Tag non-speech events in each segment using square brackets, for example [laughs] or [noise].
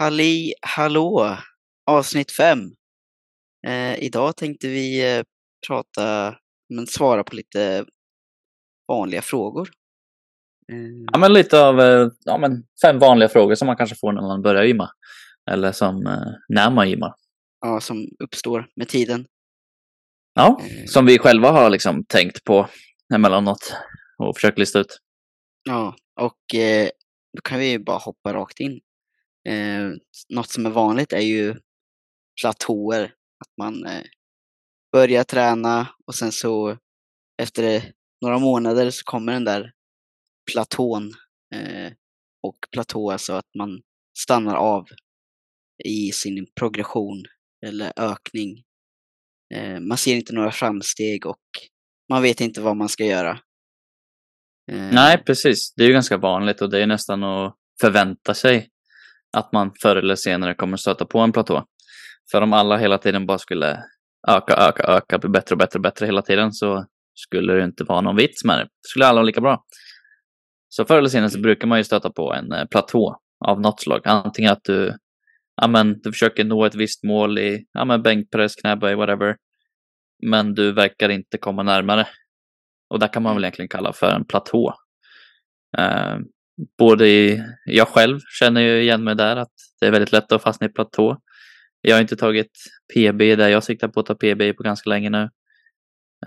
Halli hallå! Avsnitt fem. Eh, idag tänkte vi eh, prata, men svara på lite vanliga frågor. Eh, Ja, men lite av eh, ja, men fem vanliga frågor som man kanske får när man börjar gymma. Eller som eh, när man gymmar. ja, som uppstår med tiden. Ja, Eh, som vi själva har liksom tänkt på emellanåt och försökt lista ut. Ja, och då kan vi bara hoppa rakt in. Eh, något som är vanligt är ju platåer. Att man eh, börjar träna och sen så efter några månader så kommer den där platån. Eh, och platå alltså att man stannar av i sin progression eller ökning. Eh, man ser inte några framsteg och man vet inte vad man ska göra. Eh, Nej, precis. Det är ju ganska vanligt och det är nästan att förvänta sig att man förr eller senare kommer stöta på en platå. För om alla hela tiden bara skulle öka, öka, öka, bli bättre och bättre och bättre hela tiden så skulle det inte vara någon vits med det. Skulle alla vara lika bra. Så förr eller senare så brukar man ju stöta på en eh, platå av något slag. Antingen att du, ja, men, du försöker nå ett visst mål i ja, men, bänkpress, knäböj, whatever. Men du verkar inte komma närmare. Och det kan man väl egentligen kalla för en platå. Uh, både i, jag själv känner ju igen mig där att det är väldigt lätt att fastna i platå. Jag har inte tagit PB där jag siktar på att ta PB på ganska länge nu.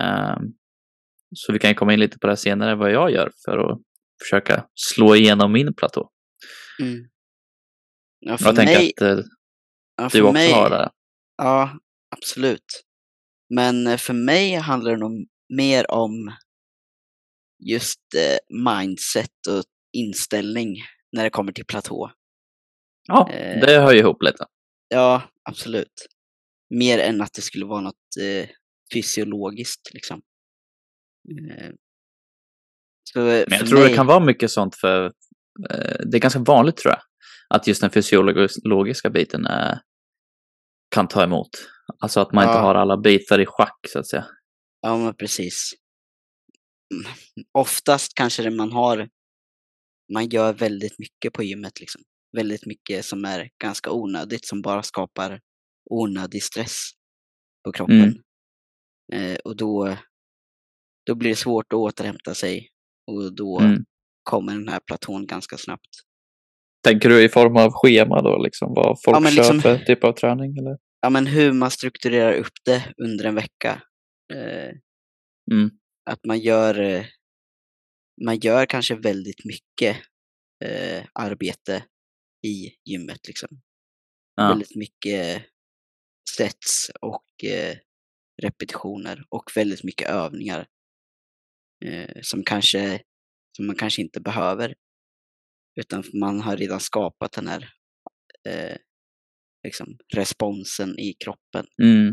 Eh, så vi kan komma in lite på det senare vad jag gör för att försöka slå igenom min platå. Mm. Ja, Jag tänker mig, att eh, ja, du också mig, har det. Ja, absolut. Men eh, för mig handlar det nog mer om just eh, mindset och inställning när det kommer till platå. Ja, eh, det hör ju ihop lite. Ja, absolut. Mer än att det skulle vara något eh, fysiologiskt liksom. Eh, så eh, Men jag tror mig, det kan vara mycket sånt för eh, det är ganska vanligt tror jag. Att just den fysiologiska biten är, kan ta emot. Alltså att man inte Ja. har alla bitar i schack så att säga. Ja, men precis. Mm, Oftast kanske det man har, man gör väldigt mycket på gymmet liksom. Väldigt mycket som är ganska onödigt, som bara skapar onödig stress på kroppen. Mm. Eh, och då, då blir det svårt att återhämta sig och då Mm. kommer den här platån ganska snabbt. Tänker du i form av schema då, liksom vad folk Ja, men kör liksom- för typ av träning? Eller? Ja, men hur man strukturerar upp det under en vecka. Eh, Mm. att man gör, eh, man gör kanske väldigt mycket eh, arbete i gymmet. Liksom. Ja. Väldigt mycket sets och eh, repetitioner och väldigt mycket övningar eh, som, kanske, som man kanske inte behöver. Utan man har redan skapat den här eh, liksom, responsen i kroppen Mm.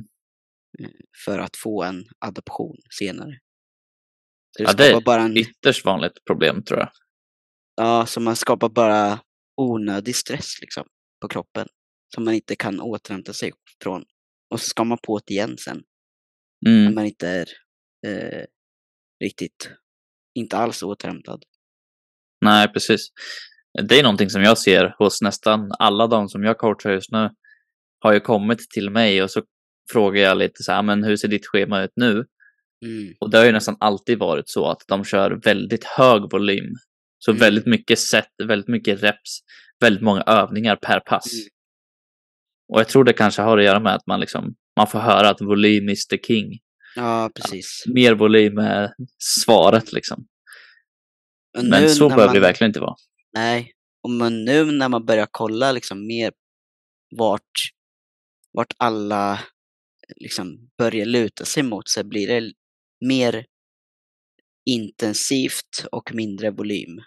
eh, för att få en adoption senare. Det Ja, det är bara en, Ytterst vanligt problem tror jag. ja, så man skapar bara onödig stress liksom, på kroppen som man inte kan återhämta sig från. Och så ska man på det igen sen när Mm. man inte är eh, riktigt, inte alls återhämtad. Nej, precis. Det är någonting som jag ser hos nästan alla de som jag coachar just nu. Har ju kommit till mig och så frågar jag lite så här, men hur ser ditt schema ut nu? Mm. Och det har ju nästan alltid varit så att de kör väldigt hög volym. Så Mm. väldigt mycket set, väldigt mycket reps, väldigt många övningar per pass. Mm. Och jag tror det kanske har att göra med att man liksom, man får höra att volym is the king. Ja, precis. Mer volym är svaret liksom. Men så behöver det man- verkligen inte vara. Nej, och men nu när man börjar kolla liksom mer vart, vart alla liksom börjar luta sig mot så blir det mer intensivt och mindre volym.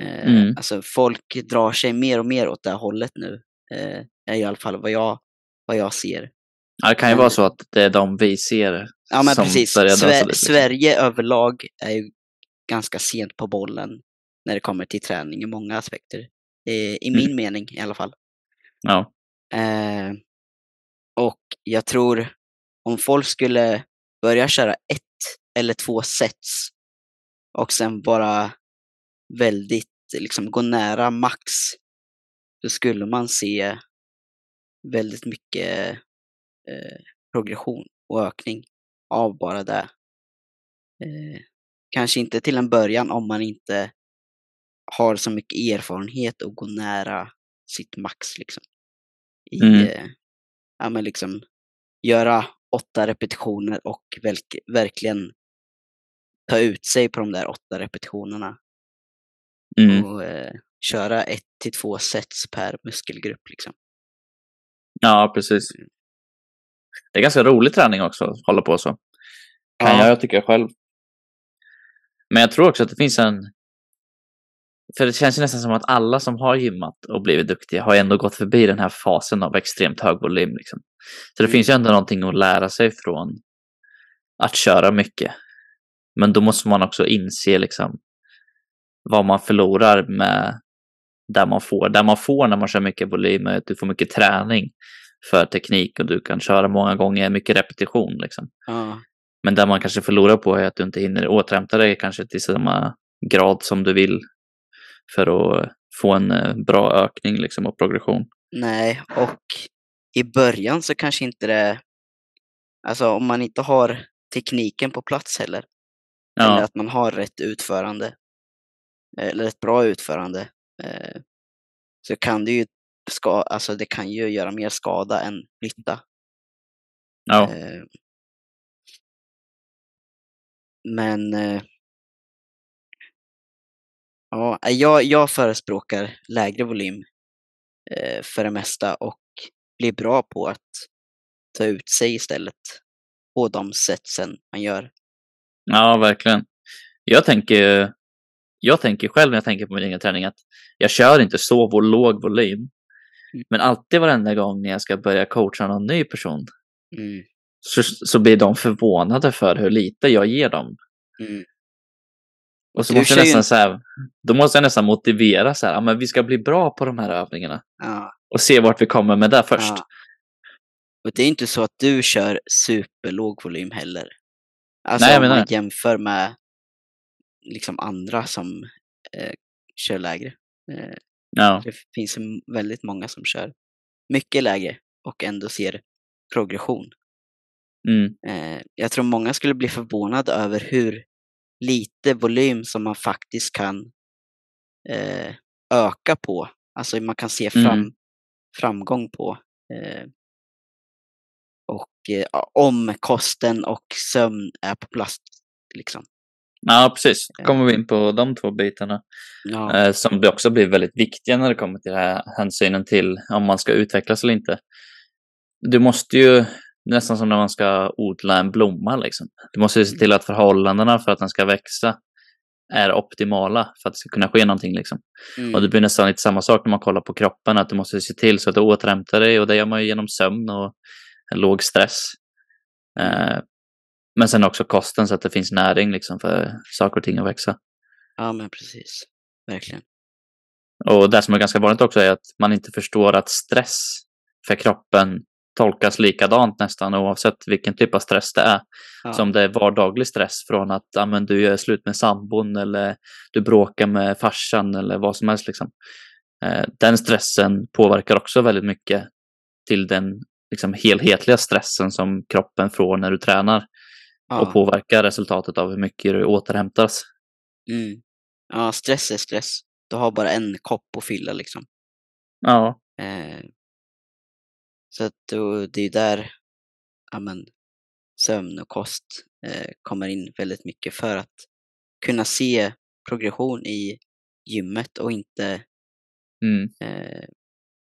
Eh, Mm. Alltså folk drar sig mer och mer åt det här hållet nu. Eh, är i alla fall vad jag, vad jag ser. Ja, det kan ju vara så att det är de vi ser Ja men precis, börjar dra sig Sve- dit, liksom. Sverige överlag är ju ganska sent på bollen när det kommer till träning i många aspekter. Eh, I Mm. min mening i alla fall. Ja. Eh, och jag tror om folk skulle börja köra ett eller två sets och sen bara väldigt, liksom gå nära max så skulle man se väldigt mycket eh, progression och ökning av bara det. Eh, kanske inte till en början om man inte har så mycket erfarenhet och går nära sitt max liksom. I, Mm. eh, ja men liksom göra åtta repetitioner och verk, verkligen ta ut sig på de där åtta repetitionerna Mm. och eh, köra ett till två sets per muskelgrupp liksom. Ja, precis. Det är ganska rolig träning också att hålla på så. Kan Ja. jag tycka själv. Men jag tror också att det finns en... För det känns ju nästan som att alla som har gymmat och blivit duktiga har ändå gått förbi den här fasen av extremt hög volym. Liksom. Så det Mm. finns ju ändå någonting att lära sig från att köra mycket. Men då måste man också inse liksom vad man förlorar med där man får. Där man får när man kör mycket volym är att du får mycket träning för teknik och du kan köra många gånger, mycket repetition liksom. Ja, Men där man kanske förlorar på är att du inte hinner återhämta dig kanske till samma grad som du vill för att få en eh, bra ökning liksom och progression. nej, och i början så kanske inte det, alltså om man inte har tekniken på plats heller, eller Ja, att man har rätt utförande, eller ett bra utförande, eh, så kan det ju ska, alltså det kan ju göra mer skada än nytta. ja, Eh, Men eh, ja, jag, jag förespråkar lägre volym eh, för det mesta och blir bra på att ta ut sig istället på de setsen man gör. ja, verkligen. Jag tänker, jag tänker själv när jag tänker på min egen träning att jag kör inte så låg volym. Mm. Men alltid varenda gång när jag ska börja coacha någon ny person Mm, så, så blir de förvånade för hur lite jag ger dem. mm, Och så måste jag ju nästan så här, då måste jag nästan motivera så här, men vi ska bli bra på de här övningarna ja, och se vart vi kommer med det först. ja. Och det är inte så att du kör superlåg volym heller. Alltså Nej, om man jämför med liksom andra som eh, kör lägre. Eh, Ja, Det finns väldigt många som kör mycket lägre och ändå ser progression. mm, Eh, jag tror många skulle bli förvånade över hur lite volym som man faktiskt kan eh, öka på. Alltså man kan se fram, Mm. framgång på. Eh, och eh, om kosten och sömn är på plats. Liksom. ja precis. Då kommer vi in på de två bitarna Ja, eh, som också blir väldigt viktiga när det kommer till det här hänsynen till om man ska utvecklas eller inte. Du måste ju, nästan som när man ska odla en blomma, liksom. du måste ju se till att förhållandena för att den ska växa är optimala för att det ska kunna ske någonting. Liksom. mm, Och det blir nästan lite samma sak när man kollar på kroppen, att du måste se till så att du återhämtar dig och det gör man genom sömn och en låg stress. Eh, men sen också kosten så att det finns näring liksom för saker och ting att växa. ja men precis. Verkligen. Och det som är ganska vanligt också är att man inte förstår att stress för kroppen tolkas likadant nästan oavsett vilken typ av stress det är. Ja, Som det är vardaglig stress från att ja, men du gör slut med sambon eller du bråkar med farsan eller vad som helst. Liksom. Eh, den stressen påverkar också väldigt mycket till den liksom, helhetliga stressen som kroppen får när du tränar och ja, påverkar resultatet av hur mycket du återhämtas. mm. ja, stress är stress. Du har bara en kopp att fylla liksom. Ja, Eh, så att då, det är där ja, men, sömn och kost eh, kommer in väldigt mycket för att kunna se progression i gymmet och inte mm, eh,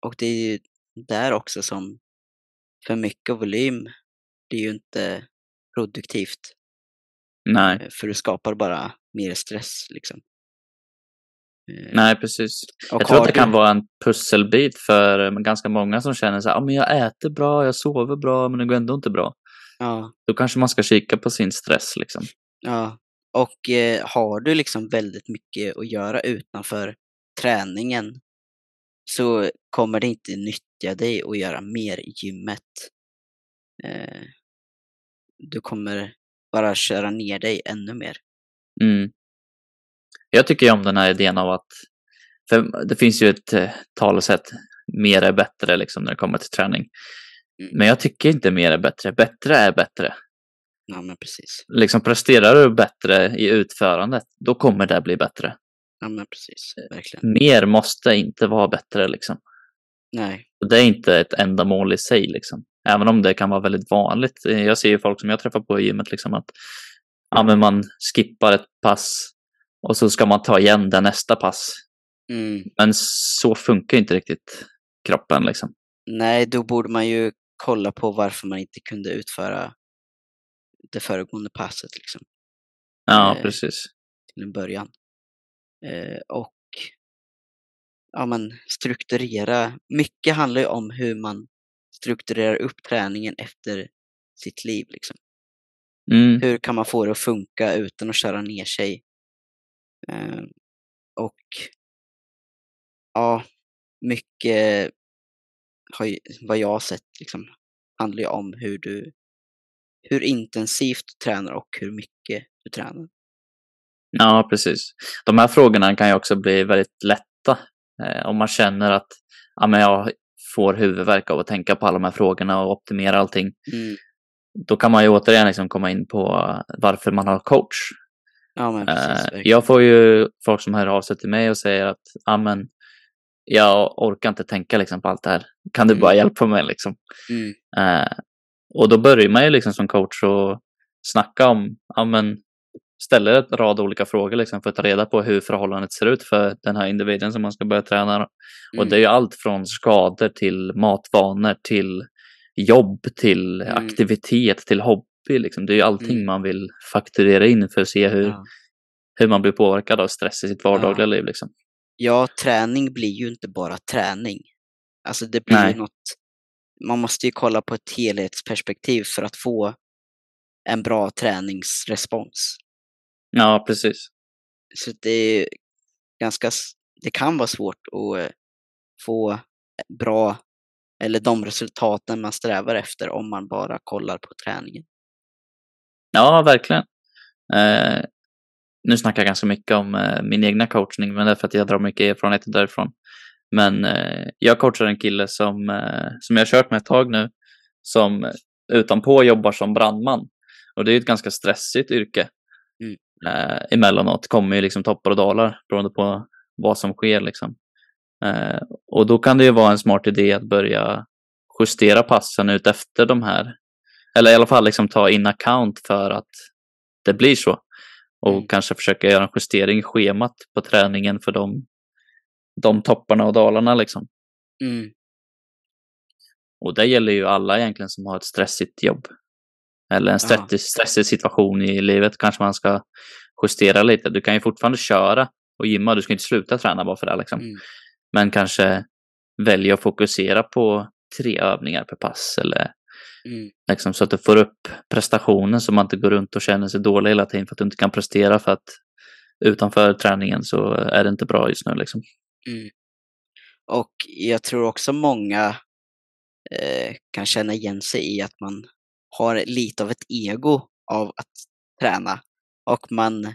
och det är ju där också som för mycket volym blir ju inte produktivt. Nej, eh, för du skapar bara mer stress liksom. Eh, nej precis. och Jag tror att det kan vara en pusselbit för eh, ganska många som känner så här, ah, men jag äter bra, jag sover bra, men det går ändå inte bra. Ja, Då kanske man ska kika på sin stress liksom. ja. Och eh, har du liksom väldigt mycket att göra utanför träningen så kommer det inte nyttja dig att göra mer i gymmet. Eh, du kommer bara köra ner dig ännu mer. Mm. Jag tycker ju om den här idén av att För det finns ju ett eh, talesätt, mer är bättre liksom när det kommer till träning. Mm. Men jag tycker inte mer är bättre, bättre är bättre. Ja, men precis. Liksom presterar du bättre i utförandet, då kommer det bli bättre. Ja, men precis. Verkligen. Mer måste inte vara bättre liksom. Nej. Och det är inte ett ändamål i sig liksom. Även om det kan vara väldigt vanligt. Jag ser ju folk som jag träffar på i gymmet liksom att ja, men man skippar ett pass och så ska man ta igen det nästa pass. Mm. Men så funkar inte riktigt kroppen liksom. Nej, då borde man ju kolla på varför man inte kunde utföra det föregående passet liksom, Ja, Eh, precis. till en början. Eh, och ja, men strukturera. Mycket handlar ju om hur man strukturerar upp träningen efter sitt liv. Liksom. Mm. Hur kan man få det att funka utan att köra ner sig? Eh, och ja, mycket har vad jag har sett liksom, handlar ju om hur du hur intensivt du tränar och hur mycket du tränar. Ja, precis. De här frågorna kan ju också bli väldigt lätta eh, om man känner att ja, men jag får huvudvärk av att tänka på alla de här frågorna och optimera allting. Mm. Då kan man ju återigen liksom komma in på varför man har coach. Ja, men precis. Eh, jag får ju folk som hör av sig till mig och säger att men jag orkar inte tänka liksom på allt det här. Kan du bara Mm. hjälpa mig liksom? Mm. Eh, och då börjar man ju liksom som coach och snacka om, men ställer ett rad olika frågor liksom för att ta reda på hur förhållandet ser ut för den här individen som man ska börja träna. Och Mm. det är ju allt från skador till matvanor till jobb till Mm. aktivitet till hobby. Liksom. Det är ju allting Mm. man vill fakturera in för att se hur, Ja. hur man blir påverkad av stress i sitt vardagliga liv. Liksom. ja, träning blir ju inte bara träning. Alltså det blir Nej. ju något, man måste ju kolla på ett helhetsperspektiv för att få en bra träningsrespons. Ja, precis. Så det är ganska, det kan vara svårt att eh, få bra, eller de resultaten man strävar efter om man bara kollar på träningen. Ja, verkligen. Eh, nu snackar jag ganska mycket om eh, min egna coachning, men det är för att jag drar mycket erfarenheter därifrån. Men eh, jag coachar en kille som, eh, som jag har kört med ett tag nu, som utanpå jobbar som brandman. Och det är ju ett ganska stressigt yrke. Mm. Eh, emellanåt kommer ju liksom toppar och dalar beroende på vad som sker. Liksom. Eh, och då kan det ju vara en smart idé att börja justera passen ut efter de här eller i alla fall liksom ta in account för att det blir så. Och Mm. kanske försöka göra en justering i schemat på träningen för de, de topparna och dalarna. Liksom. Mm. Och det gäller ju alla egentligen som har ett stressigt jobb. Eller en stressig, stressig situation i livet kanske man ska justera lite. Du kan ju fortfarande köra och gymma, du ska inte sluta träna bara för det. Liksom. Mm. Men kanske välja att fokusera på tre övningar per pass eller Mm. Liksom, så att du får upp prestationen så man inte går runt och känner sig dålig hela tiden för att du inte kan prestera för att utanför träningen så är det inte bra just nu. Liksom. Mm. Och jag tror också många eh, kan känna igen sig i att man har lite av ett ego av att träna och man,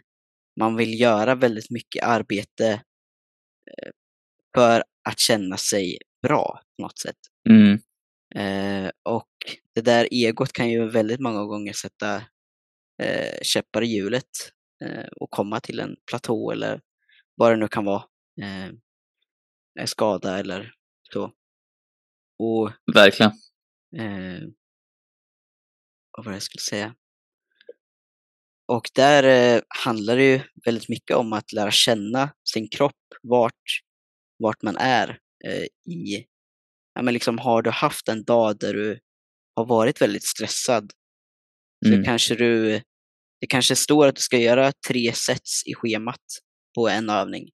man vill göra väldigt mycket arbete eh, för att känna sig bra på något sätt. Mm. Eh, och det där egot kan ju väldigt många gånger sätta eh, käppar i hjulet eh, och komma till en platå eller vad det nu kan vara. Eh, skada eller så. Och Verkligen. eh, vad var det jag skulle säga? Och där eh, handlar det ju väldigt mycket om att lära känna sin kropp, vart, vart man är eh, i ja, men liksom, har du haft en dag där du har varit väldigt stressad så Mm. kanske du, det kanske står att du ska göra tre sets i schemat på en övning.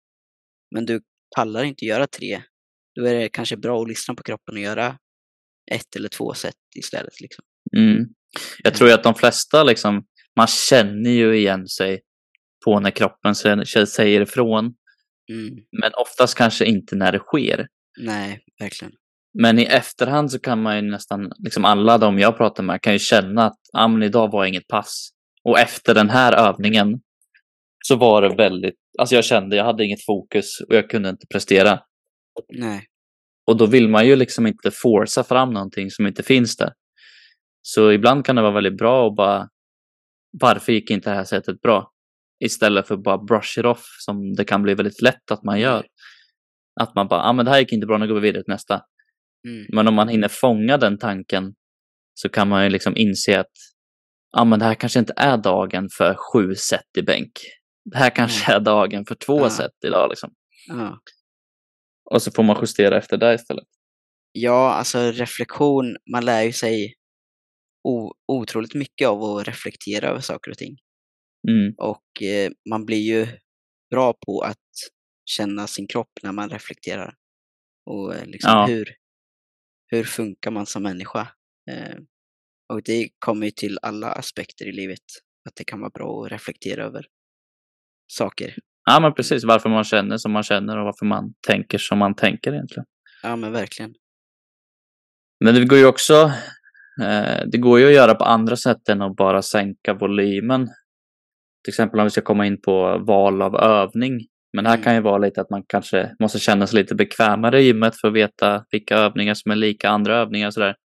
Men du pallar inte göra tre. Då är det kanske bra att lyssna på kroppen och göra ett eller två set istället. Liksom. Mm. Jag tror ju att de flesta, liksom, man känner ju igen sig på när kroppen sä- säger ifrån. Mm. Men oftast kanske inte när det sker. Nej, verkligen. Men i efterhand så kan man ju nästan, liksom alla de jag pratar med kan ju känna att ah, men idag var inget pass. Och efter den här övningen så var det väldigt, alltså jag kände jag hade inget fokus och jag kunde inte prestera. Nej. Och då vill man ju liksom inte forsa fram någonting som inte finns där. Så ibland kan det vara väldigt bra att bara, varför gick inte det här sättet bra? Istället för att bara brush it off som det kan bli väldigt lätt att man gör. Att man bara, ah, men det här gick inte bra, nu går vi vidare till nästa. Mm. Men om man hinner fånga den tanken så kan man ju liksom inse att ja, men det här kanske inte är dagen för sju set i bänk. Det här kanske är dagen för två Ja. set idag. Liksom. Ja. Och så får man justera efter det istället. ja, alltså reflektion, man lär ju sig o- otroligt mycket av att reflektera över saker och ting. Mm. Och eh, man blir ju bra på att känna sin kropp när man reflekterar. Och eh, liksom Ja. hur, hur funkar man som människa? Eh, och det kommer ju till alla aspekter i livet. Att det kan vara bra att reflektera över saker. Ja, men precis. Varför man känner som man känner och varför man tänker som man tänker egentligen. Ja men verkligen. Men det går ju också eh, det går ju att göra på andra sätt än att bara sänka volymen. Till exempel om vi ska komma in på val av övning. Men här Mm. kan ju vara lite att man kanske måste känna sig lite bekvämare i gymmet för att veta vilka övningar som är lika andra övningar och sådär.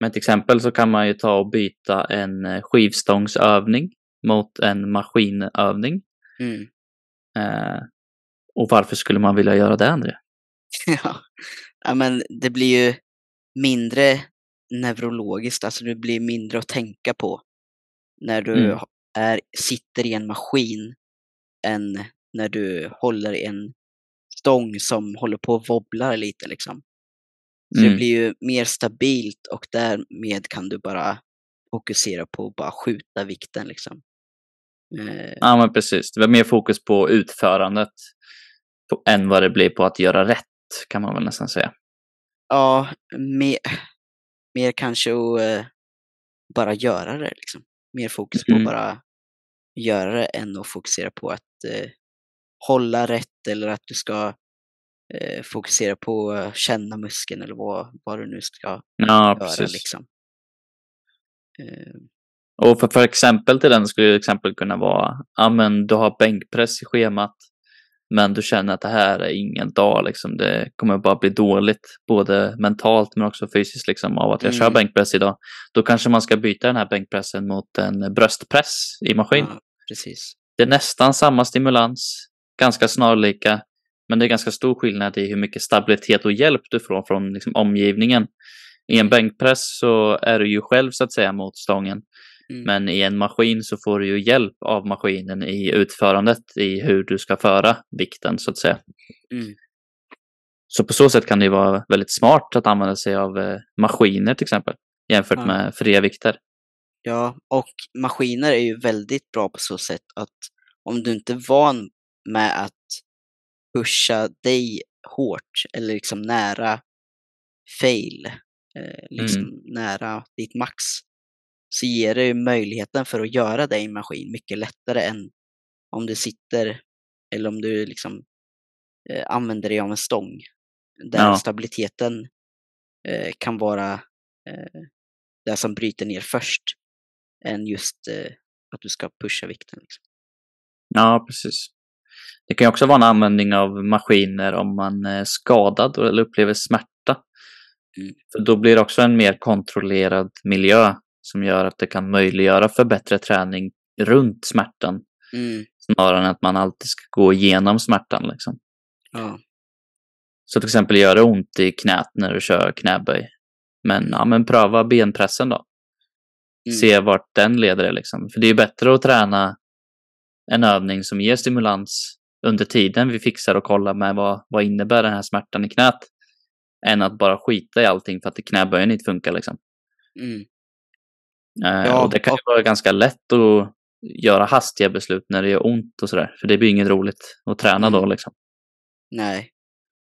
Men till exempel så kan man ju ta och byta en eh, skivstångsövning mot en maskinövning. Mm. Eh, och varför skulle man vilja göra det, André? [laughs] ja. ja men det blir ju mindre neurologiskt, alltså det blir mindre att tänka på när du Mm. är, sitter i en maskin än när du håller en stång som håller på och wobblar lite liksom. Så det Mm. blir ju mer stabilt och därmed kan du bara fokusera på att bara skjuta vikten liksom. Eh, Ja, men precis. Det var mer fokus på utförandet på, än vad det blir på att göra rätt, kan man väl nästan säga. Ja, mer, mer kanske att eh, bara göra det liksom. Mer fokus på Mm. att bara göra det än att fokusera på att eh, hålla rätt eller att du ska eh, fokusera på att känna muskeln eller vad, vad du nu ska Ja, göra precis. liksom. Eh, Och för, för exempel till den skulle exempel kunna vara, ja men du har bänkpress i schemat, men du känner att det här är ingen dag liksom. Det kommer bara bli dåligt, både mentalt men också fysiskt liksom av att jag kör Mm. bänkpress idag. Då kanske man ska byta den här bänkpressen mot en bröstpress i maskin. ja, precis. Det är nästan samma stimulans, ganska snarlika, men det är ganska stor skillnad i hur mycket stabilitet och hjälp du får från liksom, omgivningen. I en bänkpress så är du ju själv så att säga mot stången, Mm. men i en maskin så får du ju hjälp av maskinen i utförandet, i hur du ska föra vikten så att säga. Mm. Så på så sätt kan det ju vara väldigt smart att använda sig av eh, maskiner till exempel, jämfört Ja. med fria vikter. Ja, och maskiner är ju väldigt bra på så sätt att om du inte är van med att pusha dig hårt eller liksom nära fail, eh, liksom nära ditt max, så ger det ju möjligheten för att göra i en maskin mycket lättare än om du sitter eller om du liksom eh, använder dig av en stång där Ja. stabiliteten eh, kan vara eh, det som bryter ner först än just eh, att du ska pusha vikten. Liksom. Ja, precis. Det kan också vara en användning av maskiner om man är skadad eller upplever smärta. Mm. För då blir det också en mer kontrollerad miljö som gör att det kan möjliggöra för bättre träning runt smärtan Mm, snarare än att man alltid ska gå igenom smärtan. Liksom. ja, Så till exempel gör det ont i knät när du kör knäböj. Men, ja, men pröva benpressen då. mm, Se vart den leder dig. Liksom. För det är bättre att träna en övning som ger stimulans under tiden vi fixar och kollar med vad, vad innebär den här smärtan i knät. Än att bara skita i allting för att knäböjen inte funkar. Liksom. mm, Eh, Ja, och det kan ju vara ganska lätt att göra hastiga beslut när det gör ont och sådär. För det blir inget roligt att träna då. Mm. Liksom. nej.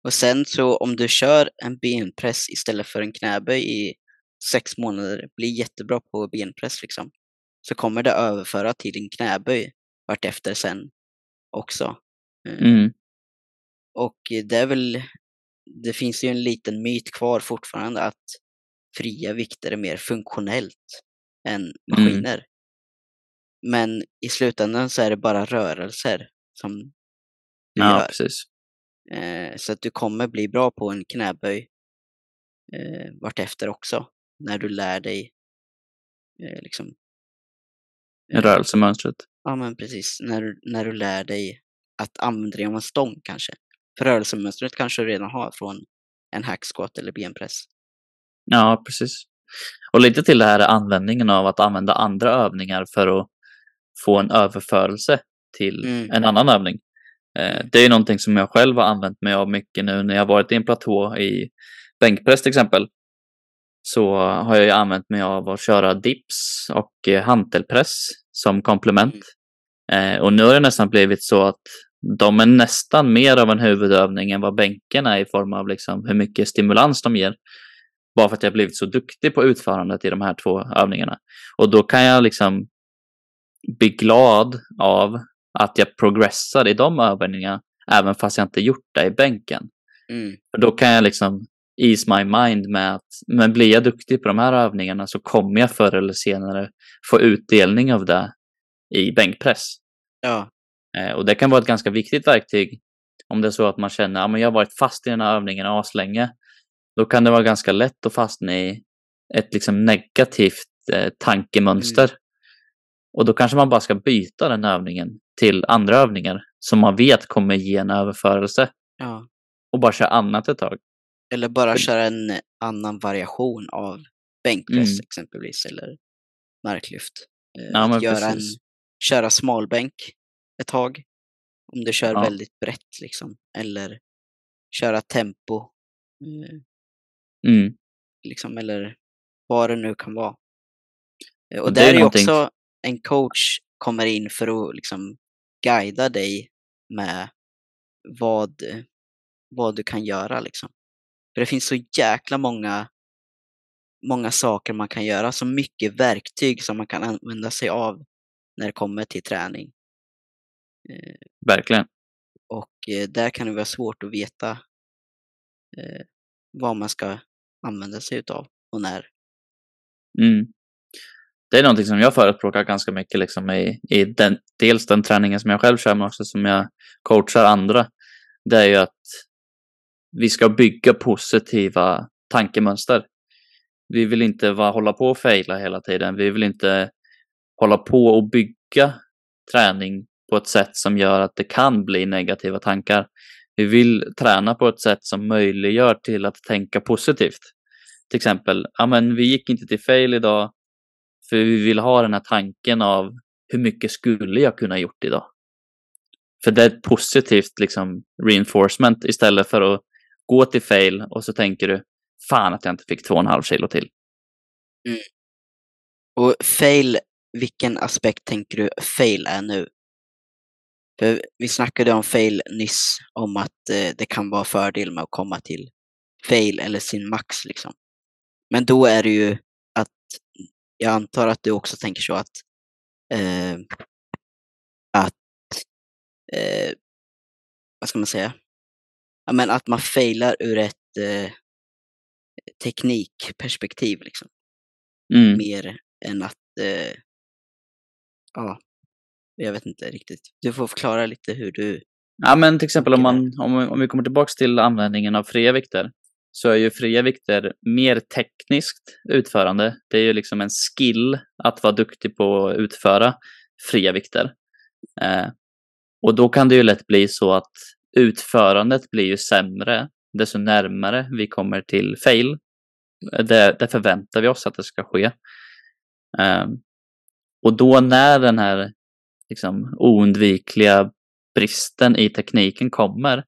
Och sen så om du kör en benpress istället för en knäböj i sex månader, blir jättebra på benpress liksom, så kommer det överföra till din knäböj vartefter sen också. Eh, Mm. Och det är väl, det finns ju en liten myt kvar fortfarande att fria vikter är mer funktionellt än maskiner. Men i slutändan så är det bara rörelser som du Ja, gör. precis. Eh, så att du kommer bli bra på en knäböj eh, vartefter också. När du lär dig eh, liksom, eh, Rörelsemönstret. Ja, men precis. När, du- när du lär dig att använda dig av en stång kanske. För rörelsemönstret kanske du redan har från en hacksquat eller benpress. Ja, precis. Och lite till det här användningen av att använda andra övningar för att få en överförelse till Mm. en annan övning. Eh, Det är någonting som jag själv har använt mig av mycket nu när jag varit i en platå i bänkpress till exempel. Så har jag använt mig av att köra dips och eh, hantelpress som komplement. Eh, Och nu har det nästan blivit så att de är nästan mer av en huvudövning än vad bänken är i form av liksom hur mycket stimulans de ger. Bara för att jag blivit så duktig på utförandet i de här två övningarna. Och då kan jag liksom bli glad av att jag progressar i de övningarna även fast jag inte gjort det i bänken. Mm. Då kan jag liksom ease my mind med att men blir jag duktig på de här övningarna så kommer jag förr eller senare få utdelning av det i bänkpress. Ja, Eh, och det kan vara ett ganska viktigt verktyg om det är så att man känner att ja, jag har varit fast i den här övningen aslänge. Då kan det vara ganska lätt att fastna i ett liksom negativt eh, tankemönster. Och då kanske man bara ska byta den övningen till andra övningar som man vet kommer ge en överförelse ja. och bara köra annat ett tag. Eller bara För- köra en annan variation av bänkpress Mm. exempelvis, eller marklyft. Eh, Ja, att göra en, precis. Köra smalbänk ett tag, om du kör Ja. väldigt brett liksom. Eller köra tempo, eh, Mm. liksom, eller vad det nu kan vara. Eh, Och Och det är där är någonting- också en coach kommer in för att liksom guida dig med vad, vad du kan göra liksom. För det finns så jäkla många, många saker man kan göra, så mycket verktyg som man kan använda sig av när det kommer till träning. Eh, Verkligen. Och eh, där kan det vara svårt att veta eh, vad man ska använda sig utav och när. Mm. Det är någonting som jag förespråkar ganska mycket liksom i, i den, dels den träningen som jag själv kör men också som jag coachar andra. Det är ju att vi ska bygga positiva tankemönster. Vi vill inte vara, hålla på och fejla hela tiden. Vi vill inte hålla på och bygga träning på ett sätt som gör att det kan bli negativa tankar. Vi vill träna på ett sätt som möjliggör till att tänka positivt. Till exempel, ja men vi gick inte till fail idag för vi vill ha den här tanken av hur mycket skulle jag kunna gjort idag? För det är ett positivt liksom reinforcement istället för att gå till fail och så tänker du fan att jag inte fick två och en halv kilo till. Mm. Och fail, vilken aspekt tänker du fail är nu? För vi snackade om fail nyss, om att eh, det kan vara fördel med att komma till fail eller sin max liksom. Men då är det ju att, jag antar att du också tänker så att, eh, att, eh, vad ska man säga? Ja, men att man failar ur ett eh, teknikperspektiv liksom Mm. mer än att, eh, ja, jag vet inte riktigt. Du får förklara lite hur du, Ja, men till exempel om, man, om, om vi kommer tillbaka till användningen av fria vikter så är ju fria vikter mer tekniskt utförande. Det är ju liksom en skill att vara duktig på att utföra fria vikter. Eh, och då kan det ju lätt bli så att utförandet blir ju sämre desto närmare vi kommer till fail. Det, det förväntar vi oss att det ska ske. Eh, och då när den här liksom, oundvikliga bristen i tekniken kommer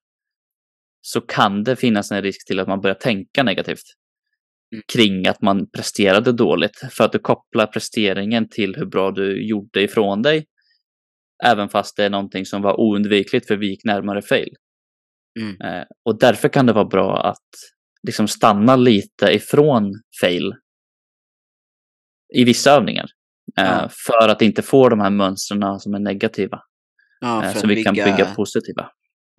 så kan det finnas en risk till att man börjar tänka negativt Mm. kring att man presterade dåligt för att du kopplar presteringen till hur bra du gjorde ifrån dig även fast det är någonting som var oundvikligt för vi gick närmare fail. Mm. Eh, och därför kan det vara bra att liksom stanna lite ifrån fail i vissa övningar. Eh, Ja. För att inte få de här mönstren som är negativa. ja, Eh, så vi kan bygga positiva.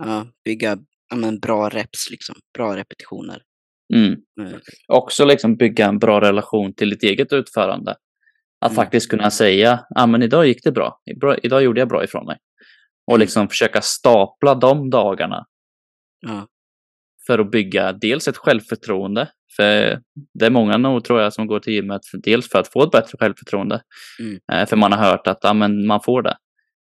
ja, bygga men bra reps liksom, bra repetitioner. Mm. Mm. Också liksom bygga en bra relation till ditt eget utförande. Att Mm. faktiskt kunna säga, ja men idag gick det bra. Idag gjorde jag bra ifrån mig. Och Mm. liksom försöka stapla de dagarna Ja. För att bygga dels ett självförtroende. För det är många nog tror jag som går till gymmet dels för att få ett bättre självförtroende. Mm. Eh, För man har hört att ja, men man får det.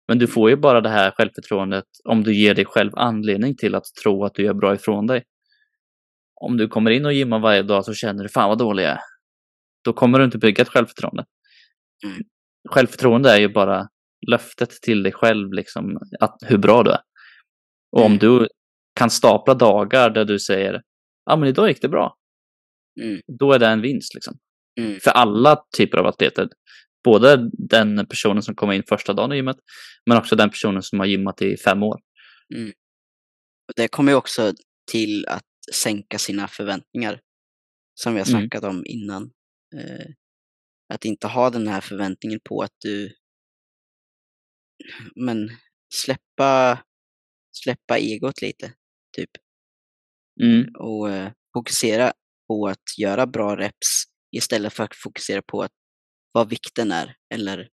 Men du får ju bara det här självförtroendet om du ger dig själv anledning till att tro att du gör bra ifrån dig. Om du kommer in och gymmar varje dag så känner du fan vad dålig jag är. Då kommer du inte bygga ett självförtroende. Mm. Självförtroende är ju bara löftet till dig själv liksom att hur bra du är. Och om Mm. du kan stapla dagar där du säger ja men idag gick det bra. Mm. Då är det en vinst liksom. Mm. För alla typer av atleter. Både den personen som kommer in första dagen i gymmet, men också den personen som har gymmat i fem år. Och Det kommer ju också till att sänka sina förväntningar. Som vi har Mm. snackat om innan. Eh, att inte ha den här förväntningen på att du men släppa, släppa egot lite, typ. Mm. Och eh, fokusera på att göra bra reps istället för att fokusera på att vad vikten är eller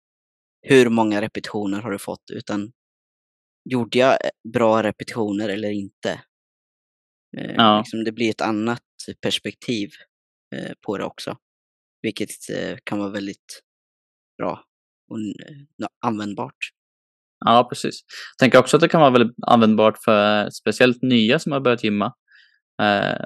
hur många repetitioner har du fått utan gjorde jag eh, bra repetitioner eller inte? Eh, Ja. liksom det blir ett annat perspektiv eh, på det också, vilket eh, kan vara väldigt bra och eh, användbart. Ja, precis. Jag tänker också att det kan vara väldigt användbart för speciellt nya som har börjat gymma. Eh,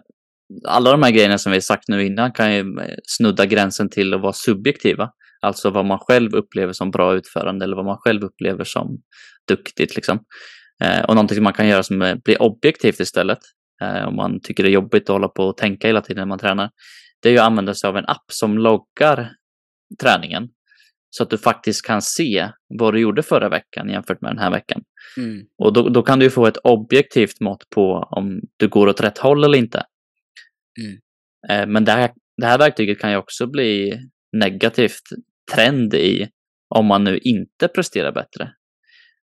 alla de här grejerna som vi sagt nu innan kan ju snudda gränsen till att vara subjektiva. Alltså vad man själv upplever som bra utförande eller vad man själv upplever som duktigt. Liksom. Eh, och någonting som man kan göra som eh, blir objektivt istället. Om man tycker det är jobbigt att hålla på och tänka hela tiden när man tränar. Det är ju att använda sig av en app som loggar träningen. Så att du faktiskt kan se vad du gjorde förra veckan jämfört med den här veckan. Mm. Och då, då kan du få ett objektivt mått på om du går åt rätt håll eller inte. Mm. Eh, Men det här, det här verktyget kan ju också bli negativt trend i om man nu inte presterar bättre.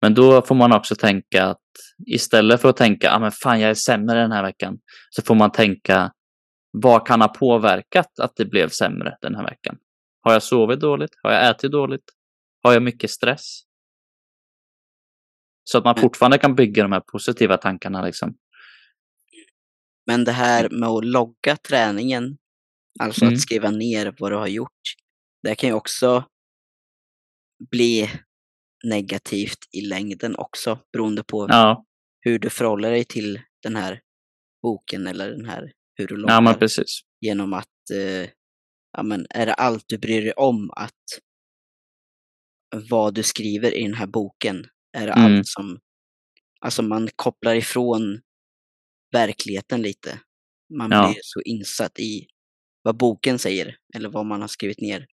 Men då får man också tänka att istället för att tänka, ah, men fan jag är sämre den här veckan, så får man tänka, vad kan ha påverkat att det blev sämre den här veckan? Har jag sovit dåligt? Har jag ätit dåligt? Har jag mycket stress? Så att man Mm. fortfarande kan bygga de här positiva tankarna liksom. Men det här med att logga träningen, alltså Mm. att skriva ner vad du har gjort, det kan ju också bli negativt i längden också, beroende på Ja, hur du förhåller dig till den här boken eller den här, hur du loggar. ja precis. genom att, eh, ja men är det allt du bryr dig om att vad du skriver i den här boken, är det Mm. allt som, alltså man kopplar ifrån verkligheten lite. Man Ja. blir så insatt i vad boken säger eller vad man har skrivit ner.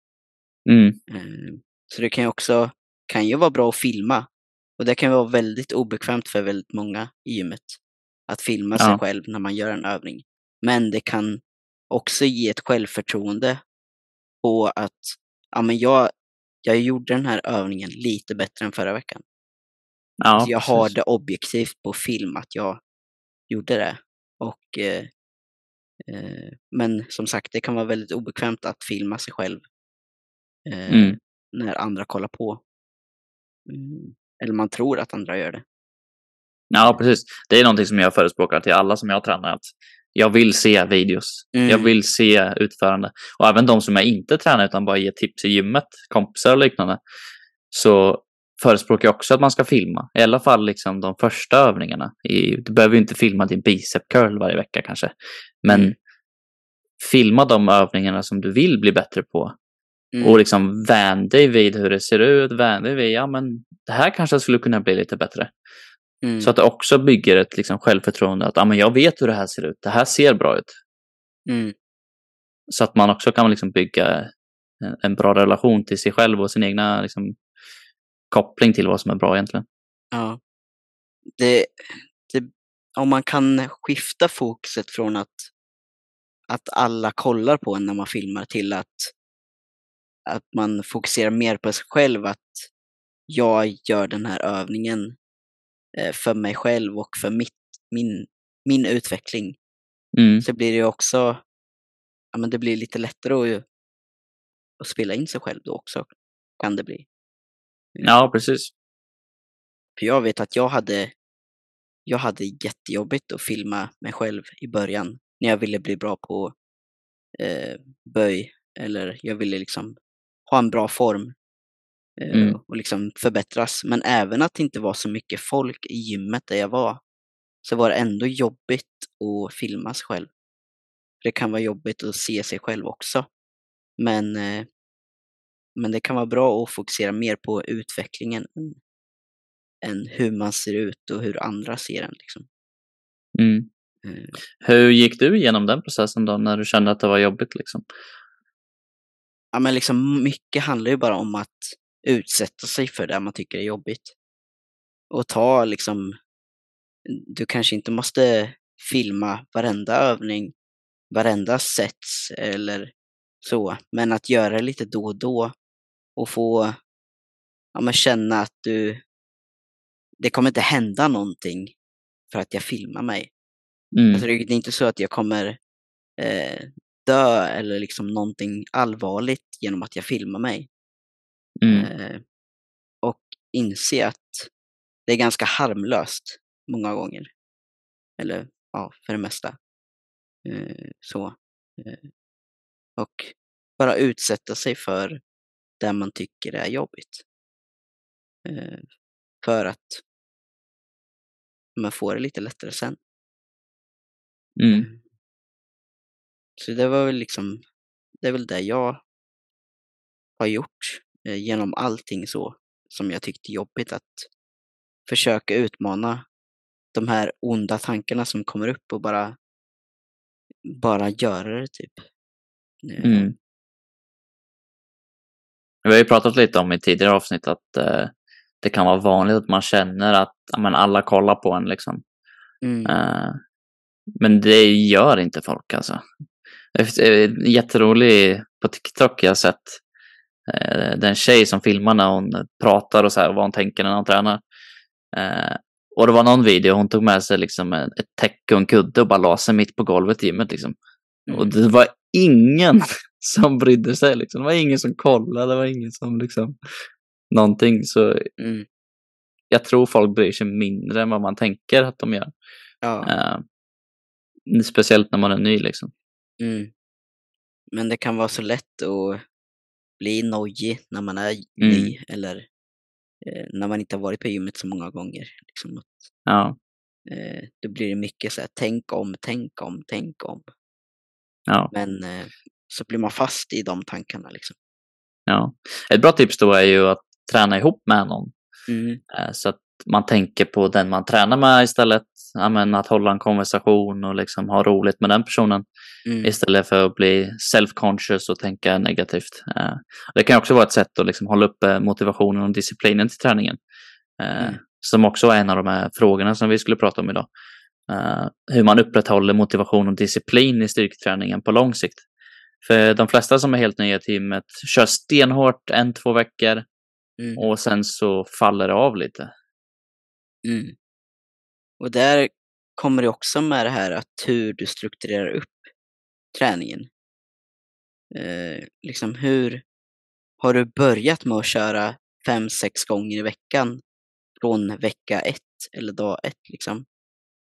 Mm. Eh, Så det kan ju också, kan ju vara bra att filma. Och det kan vara väldigt obekvämt för väldigt många i gymmet. Att filma sig Ja. själv när man gör en övning. Men det kan också ge ett självförtroende på att ja, men jag, jag gjorde den här övningen lite bättre än förra veckan. Ja, Så jag har precis. det objektivt på film att jag gjorde det. Och, eh, eh, men som sagt, det kan vara väldigt obekvämt att filma sig själv eh, Mm. när andra kollar på. Mm. Eller man tror att andra gör det. Ja, precis. Det är någonting som jag förespråkar till alla som jag tränar. Att jag vill se videos. Mm. Jag vill se utförande. Och även de som jag inte tränar utan bara ger tips i gymmet, kompisar och liknande. Så förespråkar jag också att man ska filma. I alla fall liksom de första övningarna. Du behöver ju inte filma din bicep curl varje vecka kanske. Men Mm. filma de övningarna som du vill bli bättre på. Mm. Och liksom vän dig vid hur det ser ut. Vän dig vid, ja men det här kanske skulle kunna bli lite bättre. Mm. Så att det också bygger ett liksom, självförtroende att ah, men jag vet hur det här ser ut. Det här ser bra ut. Mm. Så att man också kan liksom bygga en, en bra relation till sig själv och sin egna liksom, koppling till vad som är bra egentligen. Ja. Det, det, om man kan skifta fokuset från att, att alla kollar på en när man filmar till att, att man fokuserar mer på sig själv, att jag gör den här övningen för mig själv och för mitt, min, min utveckling. Mm. Så blir det också, ja men det blir lite lättare att att spela in sig själv då också, kan det bli. Ja, precis. För jag vet att jag hade, jag hade jättejobbigt att filma mig själv i början när jag ville bli bra på eh, böj eller jag ville liksom ha en bra form eh, Mm. och liksom förbättras. Men även att det inte var så mycket folk i gymmet där jag var så var det ändå jobbigt att filma sig själv. Det kan vara jobbigt att se sig själv också. Men, eh, men det kan vara bra att fokusera mer på utvecklingen än, hur man ser ut och hur andra ser en. Liksom. Mm. Eh, Hur gick du igenom den processen då, när du kände att det var jobbigt? Liksom? ja, men liksom mycket handlar ju bara om att utsätta sig för det man tycker är jobbigt. Och ta liksom, du kanske inte måste filma varenda övning, varenda sets eller så, men att göra lite då och då och få ja, men känna att du, det kommer inte hända någonting för att jag filmar mig. Mm. Alltså det är inte så att jag kommer eh, dö eller liksom någonting allvarligt genom att jag filmar mig. Mm. Eh, och inse att det är ganska harmlöst många gånger. Eller ja, för det mesta. Eh, så. Eh, och bara utsätta sig för det man tycker är jobbigt. För att man får det lite lättare sen. Mm. Så det var väl liksom, det är väl det jag har gjort genom allting så som jag tyckte jobbigt att försöka utmana de här onda tankarna som kommer upp och bara bara göra det typ. Eh, Mm. Vi har ju pratat lite om i tidigare avsnitt att eh, det kan vara vanligt att man känner att men alla kollar på en. Liksom. Mm. Eh, men det gör inte folk alltså. En jätterolig på TikTok jag sett. Eh, det är en tjej som filmar när hon pratar och så här, vad hon tänker när hon tränar. Eh, och det var någon video, hon tog med sig liksom ett täcke och en kudde och bara la sig mitt på golvet i gymmet. Liksom. Och Mm. det var ingen [laughs] som brydde sig. Liksom. Det var ingen som kollade, det var ingen som liksom någonting. Så Mm. jag tror folk bryr sig mindre än vad man tänker att de gör. Ja. Eh, speciellt när man är ny liksom. Mm. Men det kan vara så lätt att bli nojig när man är Mm. ny eller eh, när man inte har varit på gymmet så många gånger. Liksom. att, Ja, Eh, då blir det mycket så här, tänk om, tänk om, tänk om. ja, Men eh, så blir man fast i de tankarna liksom. ja. Ett bra tips då är ju att träna ihop med någon. Mm. Eh, Så att man tänker på den man tränar med istället. Ja, men att hålla en konversation och liksom ha roligt med den personen. Mm. Istället för att bli self-conscious och tänka negativt. Eh, Det kan också vara ett sätt att liksom hålla uppe motivationen och disciplinen till träningen. Eh, Mm. Som också är en av de här frågorna som vi skulle prata om idag. Eh, Hur man upprätthåller motivation och disciplin i styrketräningen på lång sikt. För de flesta som är helt nya i teamet kör stenhårt en, två veckor Mm. och sen så faller det av lite. Mm. Och där kommer det också med det här att hur du strukturerar upp träningen. Eh, liksom hur har du börjat med att köra fem, sex gånger i veckan från vecka ett eller dag ett liksom,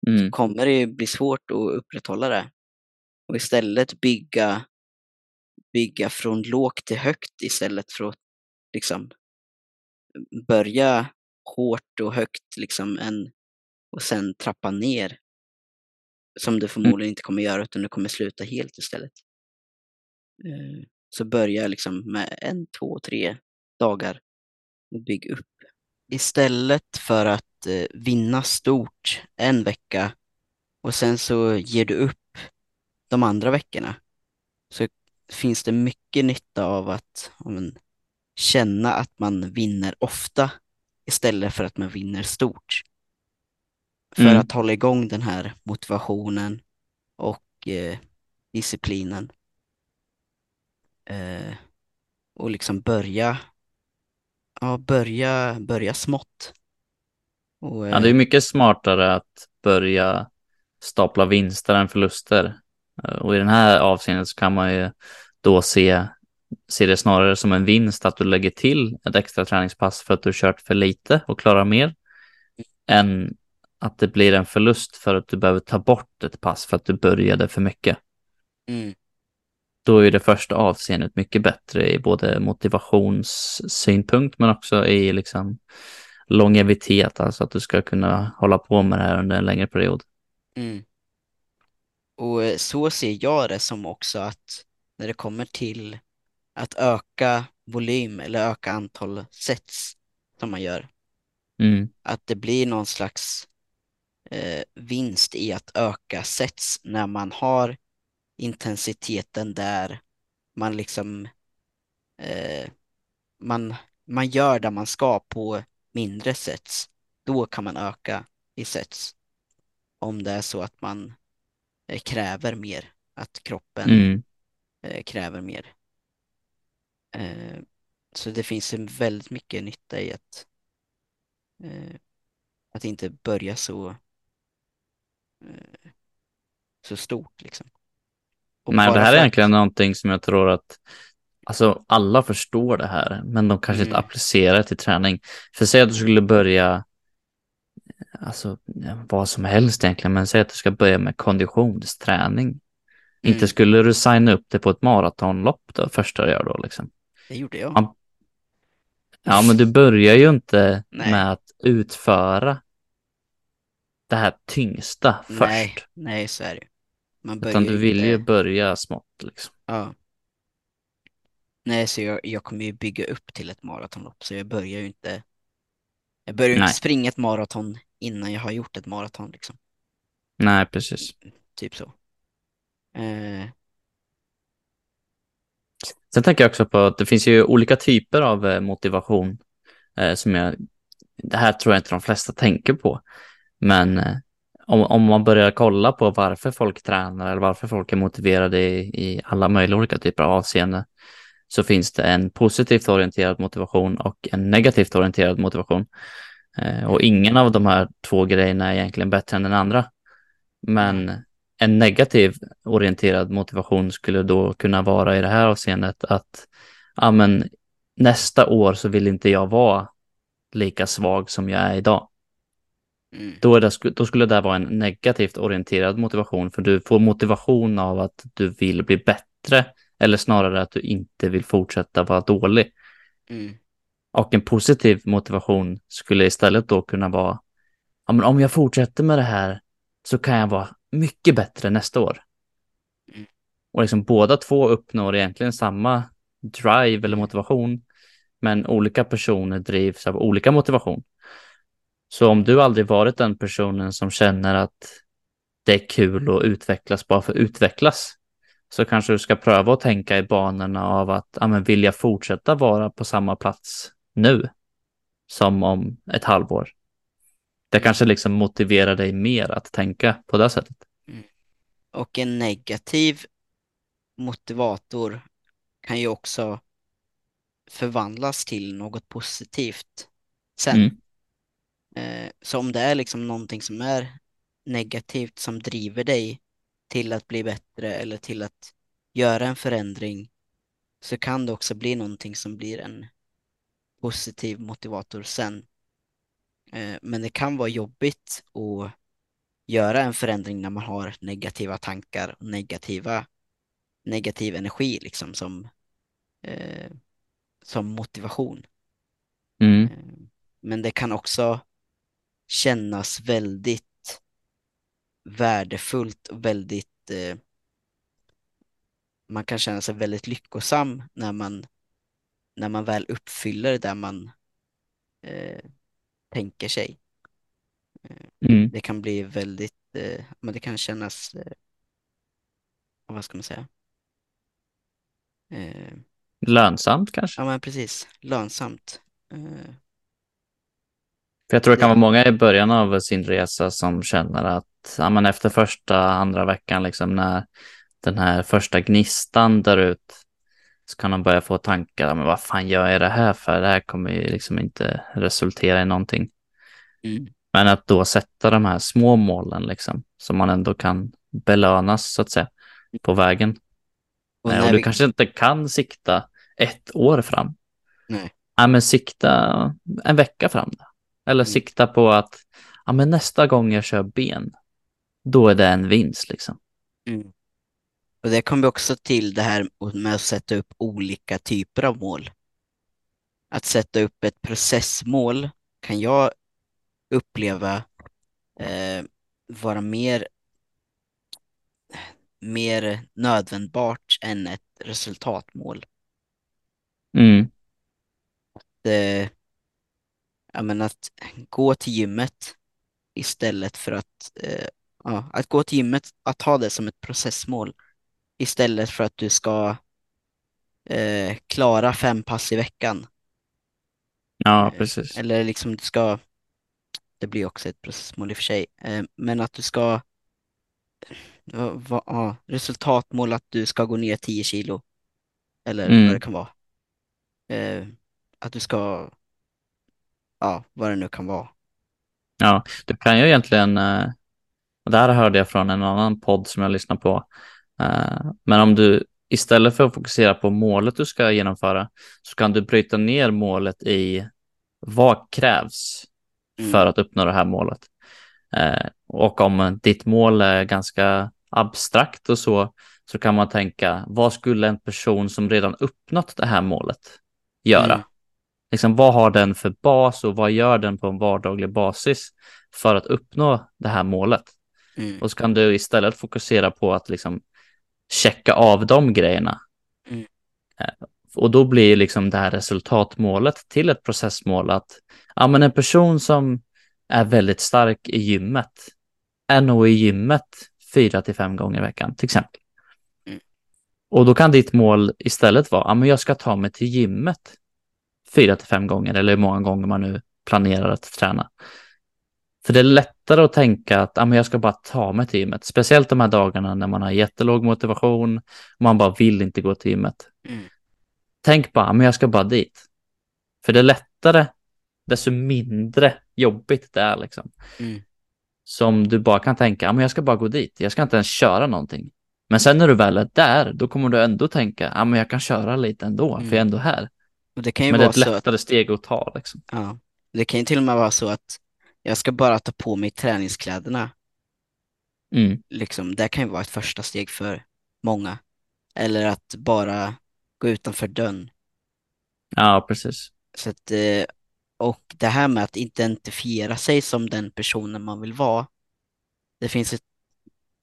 Mm. kommer det bli svårt att upprätthålla det. Och istället bygga, bygga från lågt till högt istället för att liksom börja hårt och högt liksom en, och sen trappa ner. Som du förmodligen inte kommer göra utan du kommer sluta helt istället. Eh, Så börja liksom med en, två, tre dagar och bygg upp. Istället för att eh, vinna stort en vecka och sen så ger du upp de andra veckorna så finns det mycket nytta av att men, känna att man vinner ofta istället för att man vinner stort. För Mm. att hålla igång den här motivationen och eh, disciplinen. Eh, och liksom börja, ja, börja, börja smått. Och, Ja, det är mycket smartare att börja stapla vinster än förluster. Eh, Och i den här avseendet så kan man ju då se se det snarare som en vinst att du lägger till ett extra träningspass för att du kört för lite och klarar mer än att det blir en förlust för att du behöver ta bort ett pass för att du började för mycket. Mm. Då är det första avseendet mycket bättre i både motivationssynpunkt men också i liksom longevitet, alltså att du ska kunna hålla på med det här under en längre period. Mm. Och eh, så ser jag det som också att när det kommer till att öka volym eller öka antal sets som man gör, Mm. att det blir någon slags eh, vinst i att öka sets när man har intensiteten där man liksom eh, man, man gör det man ska på mindre sets. Då kan man öka i sets. Om det är så att man eh, kräver mer, att kroppen Mm. eh, kräver mer. Eh, så det finns en väldigt mycket nytta i att, eh, att inte börja så, eh, så stort liksom. Och Nej, det här är att- egentligen någonting som jag tror att alltså, alla förstår det här, men de kanske inte Mm. applicerar det till träning. För säg att du skulle börja, alltså vad som helst egentligen, men säg att du ska börja med konditionsträning. Inte Mm. skulle du signa upp det på ett maratonlopp då, första du gör då liksom. Det gjorde jag. Ja, Ja, men du börjar ju inte Nej. med att utföra det här tyngsta först. Nej, nej så är det. Man börjar Utan du vill inte- ju börja smått liksom. Ja. Nej, så jag, jag kommer ju bygga upp till ett maratonlopp, så jag börjar ju inte Jag börjar ju inte springa ett maraton innan jag har gjort ett maraton liksom. Nej, precis. Typ så. Eh, Sen tänker jag också på att det finns ju olika typer av eh, motivation eh, som jag, det här tror jag inte de flesta tänker på. Men eh, om, om man börjar kolla på varför folk tränar eller varför folk är motiverade i, i alla möjliga olika typer av avseenden så finns det en positivt orienterad motivation och en negativt orienterad motivation. Eh, och ingen av de här två grejerna är egentligen bättre än den andra. Men en negativ orienterad motivation skulle då kunna vara i det här avseendet att ja, men, nästa år så vill inte jag vara lika svag som jag är idag. mm, Då, är det, då skulle det vara en negativt orienterad motivation för du får motivation av att du vill bli bättre eller snarare att du inte vill fortsätta vara dålig. mm, Och en positiv motivation skulle istället då kunna vara ja, men om jag fortsätter med det här så kan jag vara mycket bättre nästa år. Mm. Och liksom båda två uppnår egentligen samma drive eller motivation, men olika personer drivs av olika motivation. Så om du aldrig varit den personen som känner att det är kul att utvecklas bara för att utvecklas, så kanske du ska pröva att tänka i banorna av att ja, men vill jag fortsätta vara på samma plats nu som om ett halvår? Det kanske liksom motiverar dig mer att tänka på det sättet. Och en negativ motivator kan ju också förvandlas till något positivt sen. Mm. Eh, så om det är liksom någonting som är negativt som driver dig till att bli bättre eller till att göra en förändring så kan det också bli någonting som blir en positiv motivator sen. Eh, men det kan vara jobbigt att göra en förändring när man har negativa tankar och negativa, negativ energi liksom som, eh, som motivation. Mm. Eh, Men det kan också kännas väldigt värdefullt och väldigt eh, man kan känna sig väldigt lyckosam när man när man väl uppfyller det man eh, tänker sig. Mm. Det kan bli väldigt, eh, men det kan kännas, eh, vad ska man säga? Eh, Lönsamt kanske? ja men precis, lönsamt. Eh, För jag tror det kan vara många i början av sin resa som känner att ja, men efter första, andra veckan, liksom när den här första gnistan där ut så kan de börja få tankar, men vad fan gör jag det här för? Det här kommer ju liksom inte resultera i någonting. mm, Men att då sätta de här små målen liksom, som man ändå kan belönas så att säga på vägen. och Eh, Och du vi- kanske inte kan sikta ett år fram. Nej. Ja, men sikta en vecka fram. Eller Mm. sikta på att ja, men nästa gång jag kör ben, då är det en vinst liksom. Mm. Och det kommer också till det här med att sätta upp olika typer av mål. Att sätta upp ett processmål kan jag uppleva eh, vara mer, mer nödvändigt än ett resultatmål. Mm. Det, ja, men att gå till gymmet istället för att, eh, ja, att gå till gymmet, att ha det som ett processmål istället för att du ska eh, klara fem pass i veckan. Ja, Eh, precis. Eller liksom du ska, det blir också ett processmål i och för sig, eh, men att du ska, va, ja, resultatmål att du ska gå ner 10 kilo. Eller Mm. vad det kan vara. Eh, att du ska, ja, vad det nu kan vara. Ja, du kan ju egentligen, eh, och det här hörde jag från en annan podd som jag lyssnar på, men om du istället för att fokusera på målet du ska genomföra så kan du bryta ner målet i vad krävs Mm. för att uppnå det här målet. Eh, och om ditt mål är ganska abstrakt och så, så kan man tänka, vad skulle en person som redan uppnått det här målet göra? Mm. Liksom, vad har den för bas och vad gör den på en vardaglig basis för att uppnå det här målet? Mm. Och så kan du istället fokusera på att liksom checka av de grejerna. Mm. Eh, Och då blir liksom det här resultatmålet till ett processmål att ja, men en person som är väldigt stark i gymmet är nog i gymmet fyra till fem gånger i veckan till exempel. Mm. Och då kan ditt mål istället vara, ja men jag ska ta mig till gymmet fyra till fem gånger eller hur många gånger man nu planerar att träna. För det är lättare att tänka att ja, men jag ska bara ta mig till gymmet, speciellt de här dagarna när man har jättelåg motivation och man bara vill inte gå gymmet. Mm. Tänk bara, ja, men jag ska bara dit. För det är lättare, desto mindre jobbigt det är liksom. Mm. Som du bara kan tänka, ja, men jag ska bara gå dit, jag ska inte ens köra någonting. Men sen när du väl är där, då kommer du ändå tänka, ja men jag kan köra lite ändå, Mm. för jag är ändå här. Det Men det är ett så att lättare steg att ta liksom. Ja, det kan ju till och med vara så att jag ska bara ta på mig träningskläderna. Mm. Liksom, det kan ju vara ett första steg för många. Eller att bara gå utanför dörren. Ja, precis. Så att, eh, och det här med att identifiera sig som den personen man vill vara. Det finns ett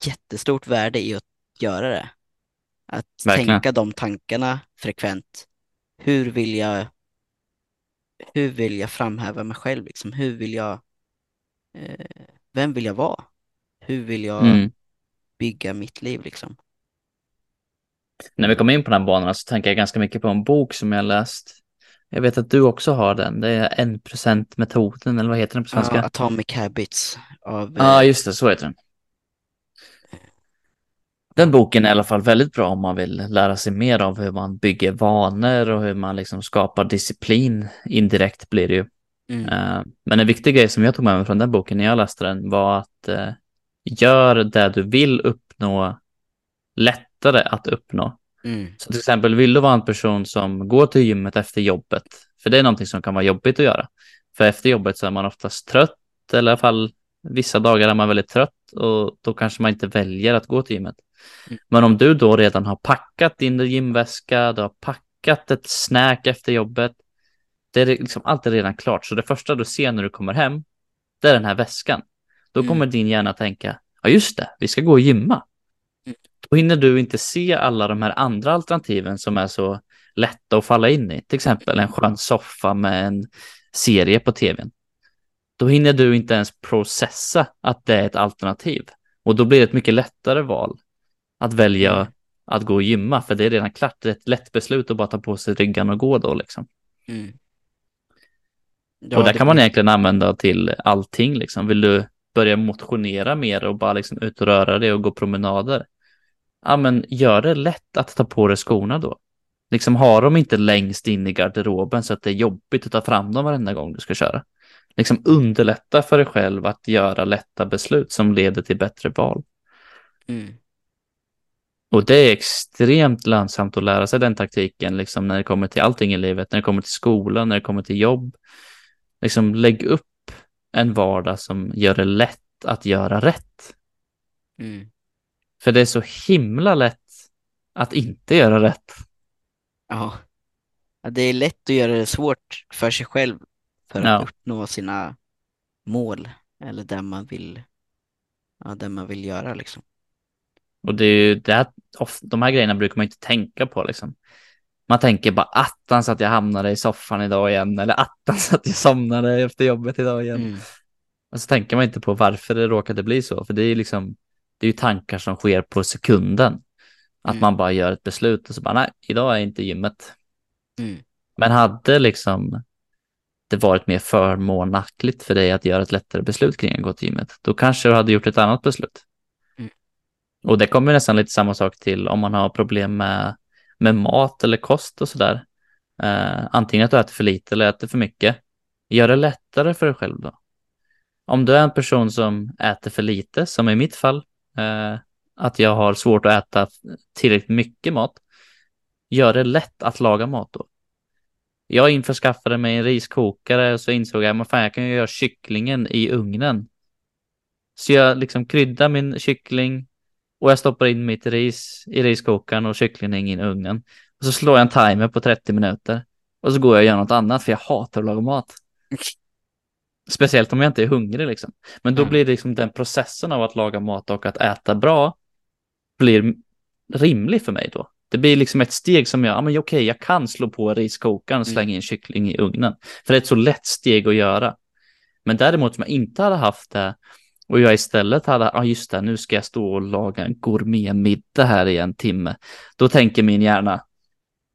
jättestort värde i att göra det. Att Verkligen. tänka de tankarna frekvent. Hur vill jag hur vill jag framhäva mig själv liksom? Hur vill jag vem vill jag vara? Hur vill jag Mm. bygga mitt liv liksom? När vi kommer in på den här banan så tänker jag ganska mycket på en bok som jag läst. Jag vet att du också har den. Det är en procent metoden eller vad heter den på svenska? Ja, Atomic Habits Ja, eh, just det, så heter den. Den boken är i alla fall väldigt bra om man vill lära sig mer av hur man bygger vanor och hur man liksom skapar disciplin. Indirekt blir det ju. Mm, Eh, Men en viktig grej som jag tog med mig från den boken när jag läste den var att eh, gör det du vill uppnå lättare att uppnå. mm, Så till exempel vill du vara en person som går till gymmet efter jobbet, för det är någonting som kan vara jobbigt att göra. För efter jobbet så är man oftast trött, eller i alla fall vissa dagar är man väldigt trött och då kanske man inte väljer att gå till gymmet. Mm. Men om du då redan har packat din gymväska, du har packat ett snack efter jobbet, det är liksom alltid redan klart. Så det första du ser när du kommer hem, det är den här väskan. Då Mm. kommer din hjärna tänka, ja just det, vi ska gå och gymma. Mm. Då hinner du inte se alla de här andra alternativen som är så lätta att falla in i. Till exempel en skön soffa med en serie på tvn. Då hinner du inte ens processa att det är ett alternativ. Och då blir det ett mycket lättare val att välja att gå och gymma, för det är redan klart. Det är ett lätt beslut att bara ta på sig ryggan och gå då liksom. mm. Ja, och där det kan man egentligen använda till allting liksom. Vill du börja motionera mer och bara liksom ut och röra dig och gå promenader? Ja, men gör det lätt att ta på dig skorna då. Liksom har de inte längst in i garderoben så att det är jobbigt att ta fram dem varenda gång du ska köra. Liksom underlätta för dig själv att göra lätta beslut som leder till bättre val. Mm. Och det är extremt lönsamt att lära sig den taktiken, liksom när det kommer till allting i livet, när det kommer till skolan, när det kommer till jobb. Liksom lägg upp en vardag som gör det lätt att göra rätt. Mm. För det är så himla lätt att inte göra rätt. Ja. Det är lätt att göra det svårt för sig själv för att Ja. uppnå sina mål eller där man vill, ja, där man vill göra liksom. Och det är ju det här, de här grejerna brukar man inte tänka på liksom. Man tänker bara attans att jag hamnade i soffan idag igen eller attans [laughs] att jag somnade efter jobbet idag igen. Mm. Och så tänker man inte på varför det råkade bli så, för det är liksom, det är ju tankar som sker på sekunden. Att Mm. man bara gör ett beslut och så bara, nej, idag är inte gymmet. Mm. Men hade liksom det varit mer förmånakligt för dig att göra ett lättare beslut kring att gå till gymmet, då kanske du hade gjort ett annat beslut. Mm. Och det kommer nästan lite samma sak till om man har problem med, med mat eller kost och sådär. Eh, antingen att du äter för lite eller äter för mycket. Gör det lättare för dig själv då. Om du är en person som äter för lite, som i mitt fall, eh, att jag har svårt att äta tillräckligt mycket mat, gör det lätt att laga mat då. Jag införskaffade mig en riskokare och så insåg jag att jag kan ju göra kycklingen i ugnen. Så jag liksom kryddar min kyckling och jag stoppar in mitt ris i riskokaren och kycklingen in i ugnen. Och så slår jag en timer på 30 minuter och så går jag och gör något annat för jag hatar att laga mat. [laughs] Speciellt om jag inte är hungrig liksom. Men då Mm. blir det liksom den processen av att laga mat och att äta bra blir rimlig för mig då. Det blir liksom ett steg som jag, ja men okej, jag kan slå på riskokaren och slänga in kyckling i ugnen. För det är ett så lätt steg att göra. Men däremot om jag inte hade haft det och jag istället hade, ja just det, nu ska jag stå och laga en gourmetmiddag här i en timme. Då tänker min hjärna,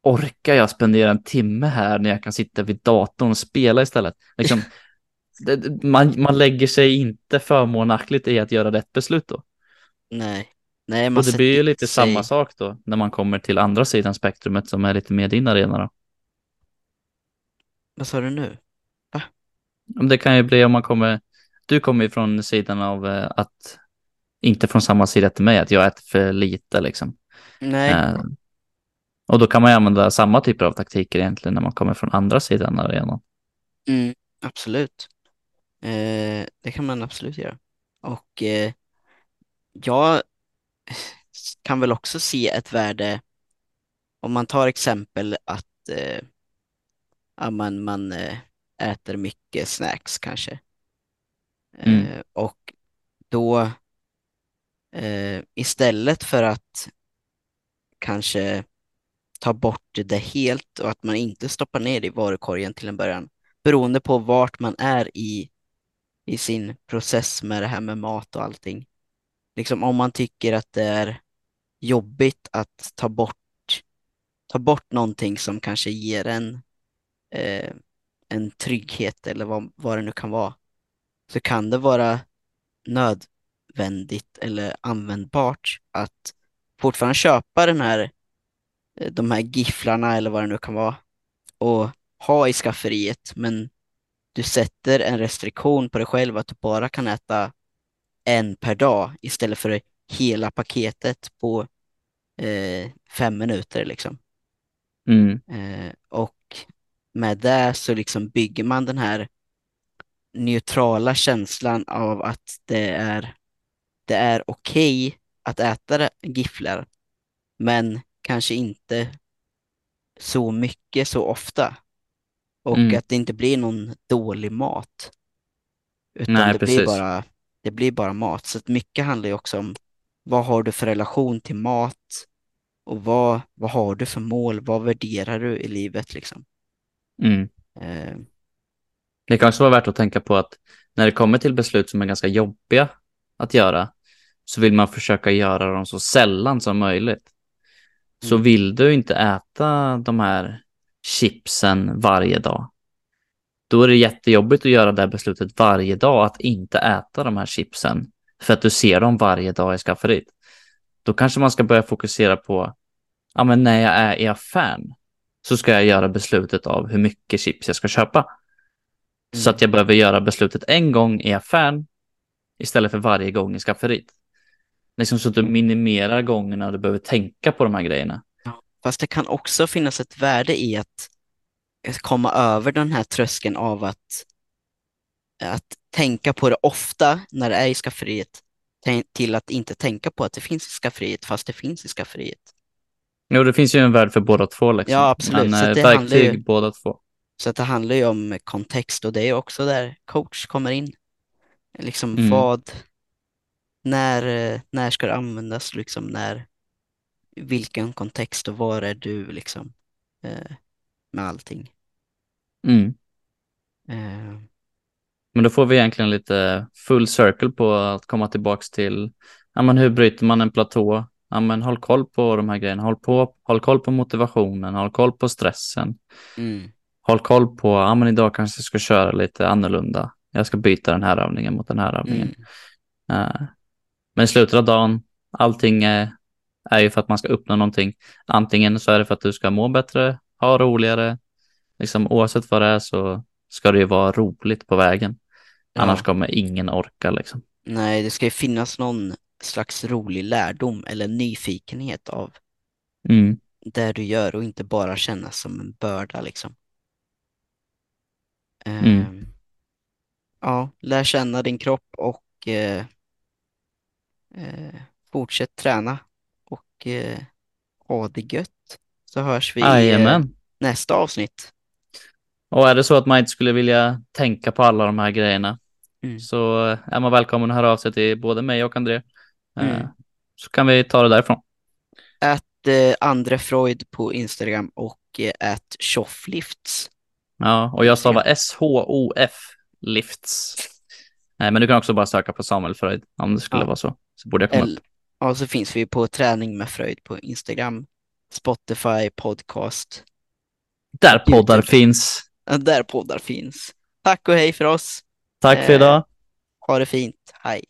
orkar jag spendera en timme här när jag kan sitta vid datorn och spela istället? Liksom, [laughs] det, man, man lägger sig inte förmånaktigt i att göra rätt beslut då. Nej. Nej, man Och det blir ju lite sig- samma sak då när man kommer till andra sidan spektrumet som är lite mer din arena då. Vad sa du nu? Men Det kan ju bli om man kommer, du kommer ju från sidan av eh, att, inte från samma sida till mig, att jag äter för lite liksom. Nej. Eh, och då kan man ju använda samma typer av taktiker egentligen när man kommer från andra sidan av arenan. Mm, absolut. Eh, det kan man absolut göra. Och eh, jag [laughs] kan väl också se ett värde om man tar exempel att eh, man, man eh, äter mycket snacks kanske. Mm. Eh, och då eh, istället för att kanske ta bort det helt och att man inte stoppar ner det i varukorgen till en början, beroende på vart man är i, i sin process med det här med mat och allting. Liksom om man tycker att det är jobbigt att ta bort, ta bort någonting som kanske ger en eh, en trygghet eller vad, vad det nu kan vara, så kan det vara nödvändigt eller användbart att fortfarande köpa den här, eh, de här gifflarna eller vad det nu kan vara och ha i skafferiet, men du sätter en restriktion på dig själv att du bara kan äta en per dag istället för hela paketet på eh, fem minuter liksom. Mm. Eh, och med det så liksom bygger man den här neutrala känslan av att det är, det är okej att äta gifflar, men kanske inte så mycket så ofta. Och Mm. att det inte blir någon dålig mat. Utan Nej, det, precis. blir bara, det blir bara mat. Så mycket handlar ju också om vad har du för relation till mat och vad, vad har du för mål? Vad värderar du i livet liksom? Mm. Eh, Det kan också vara värt att tänka på att när det kommer till beslut som är ganska jobbiga att göra så vill man försöka göra dem så sällan som möjligt. Så Mm. vill du inte äta de här chipsen varje dag, då är det jättejobbigt att göra det här beslutet varje dag att inte äta de här chipsen för att du ser dem varje dag i skafferiet. Då kanske man ska börja fokusera på, ja men när jag är i affären så ska jag göra beslutet av hur mycket chips jag ska köpa. Så att jag behöver göra beslutet en gång i affären istället för varje gång i skafferiet. liksom så att du minimerar gångerna du behöver tänka på de här grejerna. Fast det kan också finnas ett värde i att komma över den här tröskeln av att, att tänka på det ofta när det är i skafferiet till att inte tänka på att det finns i skafferiet fast det finns i skafferiet. Jo, det finns ju en värld för båda två. Liksom. Ja, absolut. Men eh, verktyg ju- båda två. Så att det handlar ju om kontext och det är också där coach kommer in. Liksom Mm. vad, när, när ska det användas, liksom när, vilken kontext och var är du liksom eh, med allting. Mm. Eh, Men då får vi egentligen lite full circle på att komma tillbaks till ja, men hur bryter man en platå? Ja, men håll koll på de här grejerna. Håll, på, håll koll på motivationen, håll koll på stressen. mm, Håll koll på, ja men idag kanske jag ska köra lite annorlunda. Jag ska byta den här övningen mot den här övningen. mm, Eh, men i slutet av dagen, allting är, är ju för att man ska uppnå någonting. Antingen så är det för att du ska må bättre, ha roligare. Liksom, oavsett vad det är så ska det ju vara roligt på vägen. Ja. Annars kommer ingen orka liksom. Nej, det ska ju finnas någon slags rolig lärdom eller nyfikenhet av Mm. det du gör och inte bara kännas som en börda liksom. Mm. Ehm, Ja, lär känna din kropp och eh, eh, fortsätt träna och eh, ha det gött. Så hörs vi i eh, Jajamän. nästa avsnitt. Och är det så att man inte skulle vilja tänka på alla de här grejerna Mm. så är man välkommen att höra av sig till både mig och André. Eh, Mm. Så kan vi ta det därifrån. Att eh, Andre Freud på Instagram och eh, Tjofflifts. Ja, och jag stavar S-H-O-F lifts. Nej, men du kan också bara söka på Samuel Freud om det skulle Ja. vara så. Så borde jag komma upp. Eller, ja, så finns vi på Träning med Freud på Instagram, Spotify, podcast. Där poddar YouTube. finns. Ja, Där poddar finns. Tack och hej för oss. Tack för Eh, idag. Ha det fint. Hej.